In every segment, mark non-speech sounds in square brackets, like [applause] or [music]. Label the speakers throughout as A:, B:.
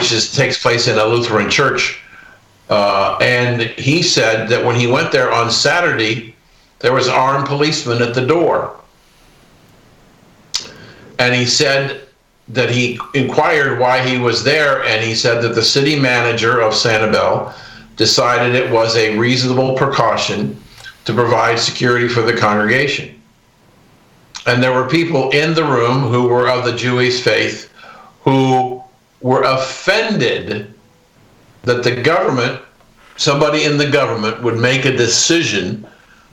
A: which is takes place in a Lutheran church. Uh, and he said that when he went there on Saturday, there was armed policemen at the door. And he said that he inquired why he was there, and he said that the city manager of Sanibel decided it was a reasonable precaution to provide security for the congregation. And there were people in the room who were of the Jewish faith who were offended that the government, somebody in the government, would make a decision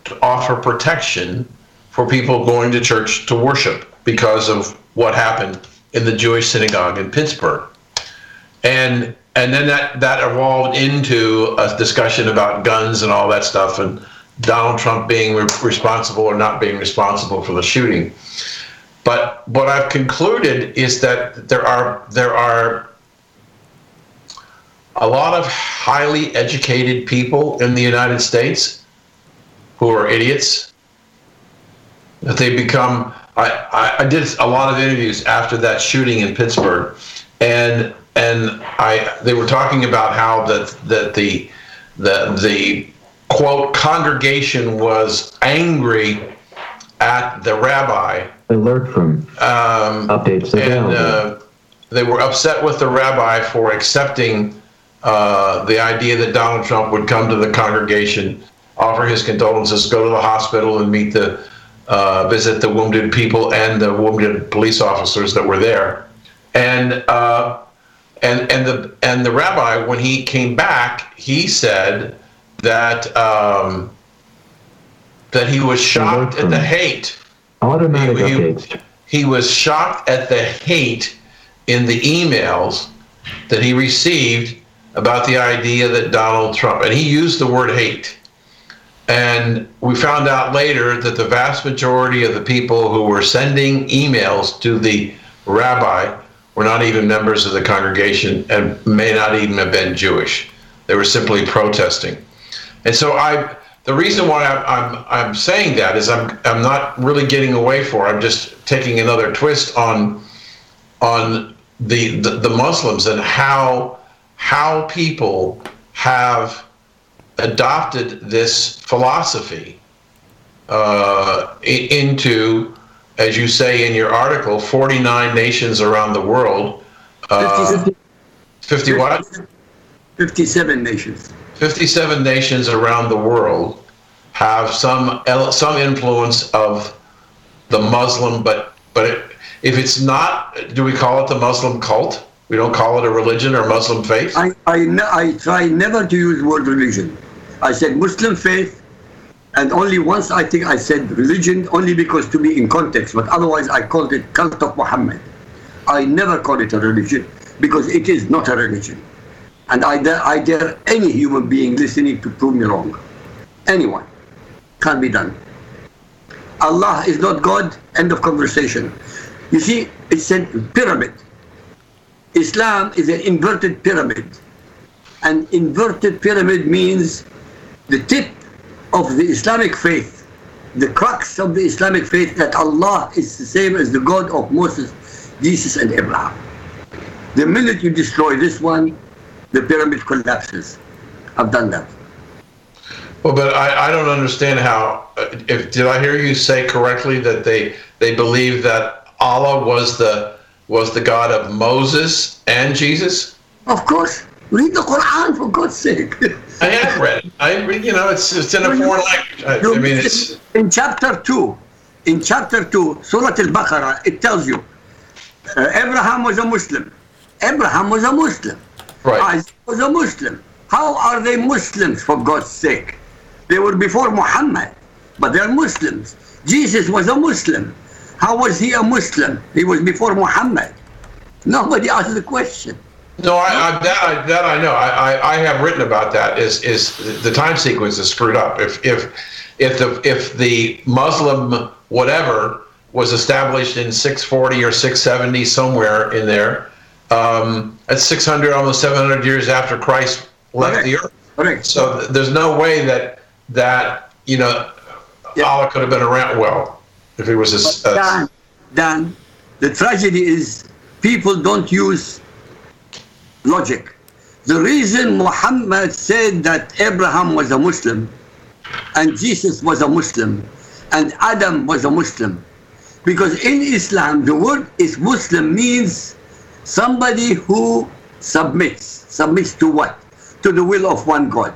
A: to offer protection for people going to church to worship because of what happened in the Jewish synagogue in Pittsburgh. And and then that, that evolved into a discussion about guns and all that stuff and Donald Trump being re- responsible or not being responsible for the shooting. But what I've concluded is that there are there are a lot of highly educated people in the United States who are idiots. That they become. I, I, did a lot of interviews after that shooting in Pittsburgh, and and I they were talking about how that that the the the quote congregation was angry at the rabbi.
B: Alert from
A: Um,
B: updates
A: and uh, they were upset with the rabbi for accepting uh, the idea that Donald Trump would come to the congregation, offer his condolences, go to the hospital, and meet the uh, visit the wounded people and the wounded police officers that were there, and uh, and and the and the rabbi when he came back, he said that um, that he was shocked at the hate
B: Automatic
A: you-
B: updates.
A: he was shocked at the hate in the emails that he received about the idea that Donald Trump, and he used the word hate. And we found out later that the vast majority of the people who were sending emails to the rabbi were not even members of the congregation and may not even have been Jewish. They were simply protesting. And so I, the reason why I'm, I'm, I'm saying that is I'm, I'm not really getting away for. I'm just taking another twist on, on the, the, the Muslims and how, how people have adopted this philosophy uh, into, as you say in your article, 49 nations around the world. Uh,
C: 50,
A: 50 what?
C: 57 nations.
A: 57 nations around the world have some some influence of the Muslim, but but it, if it's not, do we call it the Muslim cult? We don't call it a religion or Muslim faith.
C: I, I, I try never to use the word religion. I said Muslim faith, and only once I think I said religion, only because to be in context, but otherwise I called it cult of Muhammad. I never call it a religion because it is not a religion. And I dare, I dare any human being listening to prove me wrong. Anyone. Can't be done. Allah is not God, end of conversation. You see, it's a pyramid. Islam is an inverted pyramid. An inverted pyramid means the tip of the Islamic faith, the crux of the Islamic faith that Allah is the same as the God of Moses, Jesus, and Abraham. The minute you destroy this one, the pyramid collapses. I've done that.
A: Well, but I, I don't understand how. uh, If did I hear you say correctly that they they believe that Allah was the was the God of Moses and Jesus?
C: Of course, read the Quran for God's sake. [laughs]
A: I have read. it. I read. You know, it's it's in a foreign language. I, I mean, it's
C: in chapter 2 in chapter 2 surah al-baqarah it tells you uh, abraham was a muslim abraham was a muslim
A: right.
C: isaac was a muslim how are they muslims for god's sake they were before muhammad but they're muslims jesus was a muslim how was he a muslim he was before muhammad nobody asked the question
A: No, I, I, that I, that I know. I, I, I have written about that. Is is the time sequence is screwed up? If if if the if the Muslim whatever was established in 640 or 670 somewhere in there, um, that's 600 almost 700 years after Christ left the earth.
C: correct
A: So th- there's no way that that you know
C: Yeah.
A: Allah could have been around. Well, if he was a-
C: Dan, Dan, the tragedy is people don't use logic. The reason Muhammad said that Abraham was a Muslim and Jesus was a Muslim and Adam was a Muslim because in Islam the word is Muslim means somebody who submits. Submits to what? To the will of one God.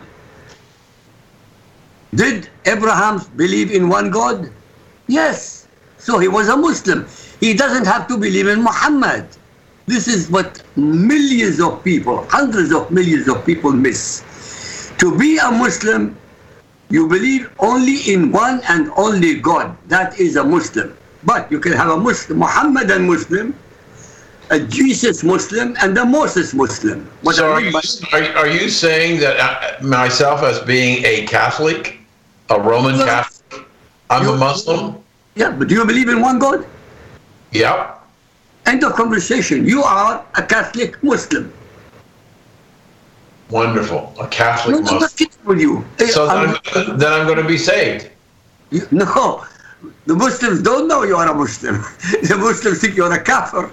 C: Did Abraham believe in one God? Yes. So he was a Muslim. He doesn't have to believe in Muhammad. This is what millions of people, hundreds of millions of people miss. To be a Muslim, you believe only in one and only God. That is a Muslim. But you can have a Muslim, Muhammadan Muslim, a Jesus Muslim, and a Moses Muslim. What
A: so
C: I
A: are you, are, are you saying that uh, myself as being a Catholic, a Roman
C: No.
A: Catholic, I'm a Muslim?
C: yeah, but do you believe in one God?
A: Yeah.
C: End of conversation. You are a Catholic Muslim.
A: Wonderful. A Catholic
C: No, I'm
A: Muslim.
C: with you.
A: So then
C: I'm-
A: I'm, then I'm going to be saved.
C: You- [laughs] No, the Muslims don't know you are a Muslim. [laughs] The Muslims think you're a kafir.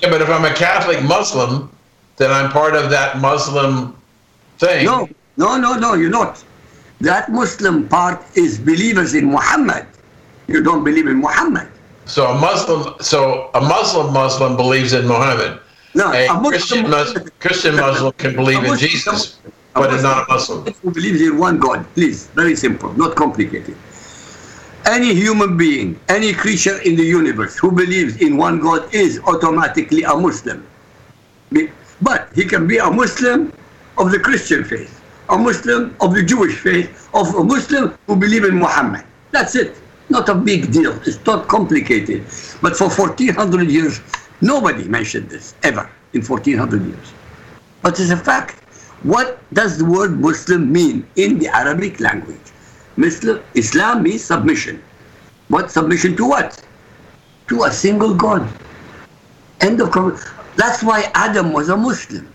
A: Yeah, but if I'm a Catholic Muslim, then I'm part of that Muslim thing.
C: No, no, no, no, you're not. That Muslim part is believers in Muhammad. You don't believe in Muhammad.
A: So a Muslim, so a Muslim Muslim believes in Muhammad.
C: No,
A: A
C: a
A: Christian, Mus- Christian Muslim can believe
C: A
A: in Jesus,
C: a
A: but is not a Muslim.
C: Who believes in one God? Please, very simple, not complicated. Any human being, any creature in the universe who believes in one God is automatically a Muslim. But he can be a Muslim of the Christian faith, a Muslim of the Jewish faith, of a Muslim who believe in Muhammad. That's it. Not a big deal. It's not complicated. But for 1400 years, nobody mentioned this ever in 1400 years. But it's a fact. What does the word Muslim mean in the Arabic language? Islam means submission. What submission to what? To a single God. End of conversation. That's why Adam was a Muslim.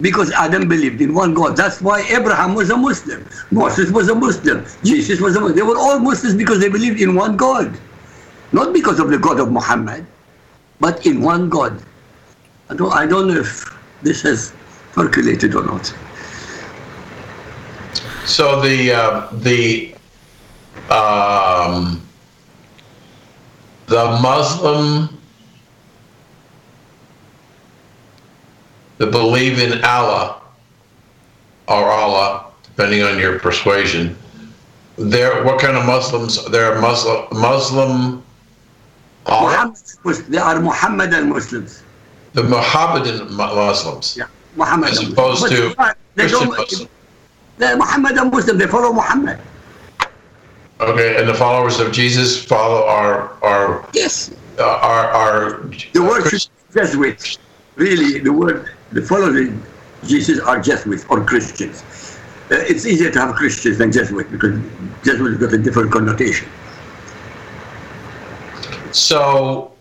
C: Because Adam believed in one God. That's why Abraham was a Muslim. Moses was a Muslim. Jesus was a Muslim. They were all Muslims because they believed in one God. Not because of the God of Muhammad, but in one God. I don't, I don't know if this has percolated or not.
A: So the uh, the um, the Muslim that believe in Allah or Allah, depending on your persuasion. There, what kind of Muslims? They're Muslim Muslim. Allah,
C: Muhammad, they are Muhammadan Muslims.
A: the Mohammedan Muslims.
C: Yeah, Muhammadan
A: As opposed to Christian
C: don't-
A: Muslim.
C: They're Muhammadan Muslim. They follow Muhammad.
A: Okay, and the followers of Jesus follow our are
C: Yes.
A: uh, are are
C: The word should
A: Christ-
C: Jesuits. Really, the word, the followers of Jesus are Jesuits or Christians. Uh, it's easier to have Christians than Jesuits because Jesuits got a different connotation.
A: So,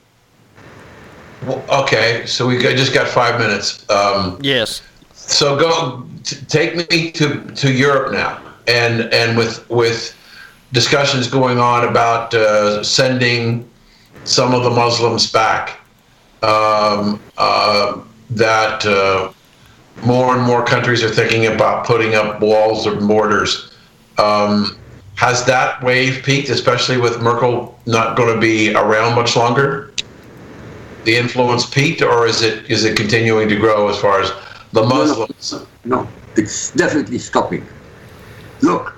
A: okay, so we just got five minutes. Um,
D: Yes.
A: So go t- take me to, to Europe now, and and with with discussions going on about uh, sending some of the Muslims back. Um, uh, that uh, more and more countries are thinking about putting up walls or borders. Um, has that wave peaked, especially with Merkel not going to be around much longer? The influence peaked, or is it is it continuing to grow as far as the Muslims?
C: No, it's definitely stopping. Look,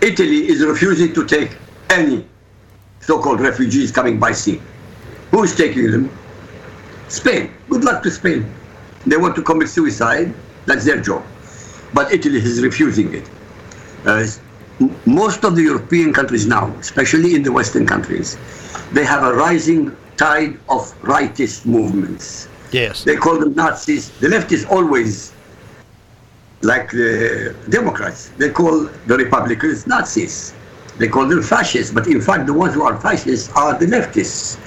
C: Italy is refusing to take any so-called refugees coming by sea. Who's taking them? Spain. Good luck to Spain. They want to commit suicide. That's their job. But Italy is refusing it. Uh, most of the European countries now, especially in the Western countries, they have a rising tide of rightist movements.
D: Yes.
C: They call them Nazis. The left is always like the Democrats. They call the Republicans Nazis. They call them fascists. But in fact, the ones who are fascists are the leftists.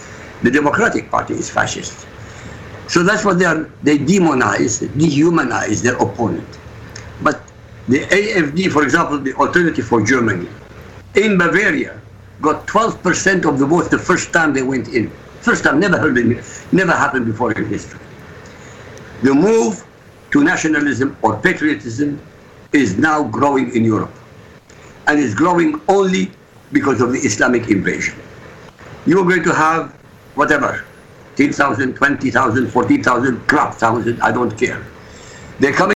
C: The Democratic Party is fascist. So that's what they are. They demonize, dehumanize their opponent. But the AFD, for example, the alternative for Germany, in Bavaria, got 12% of the vote the first time they went in. First time, never heard it, never happened before in history. The move to nationalism or patriotism is now growing in Europe. And it's growing only because of the Islamic invasion. You're going to have whatever, 10,000, 20,000, 40,000, crap thousand, I don't care. They're coming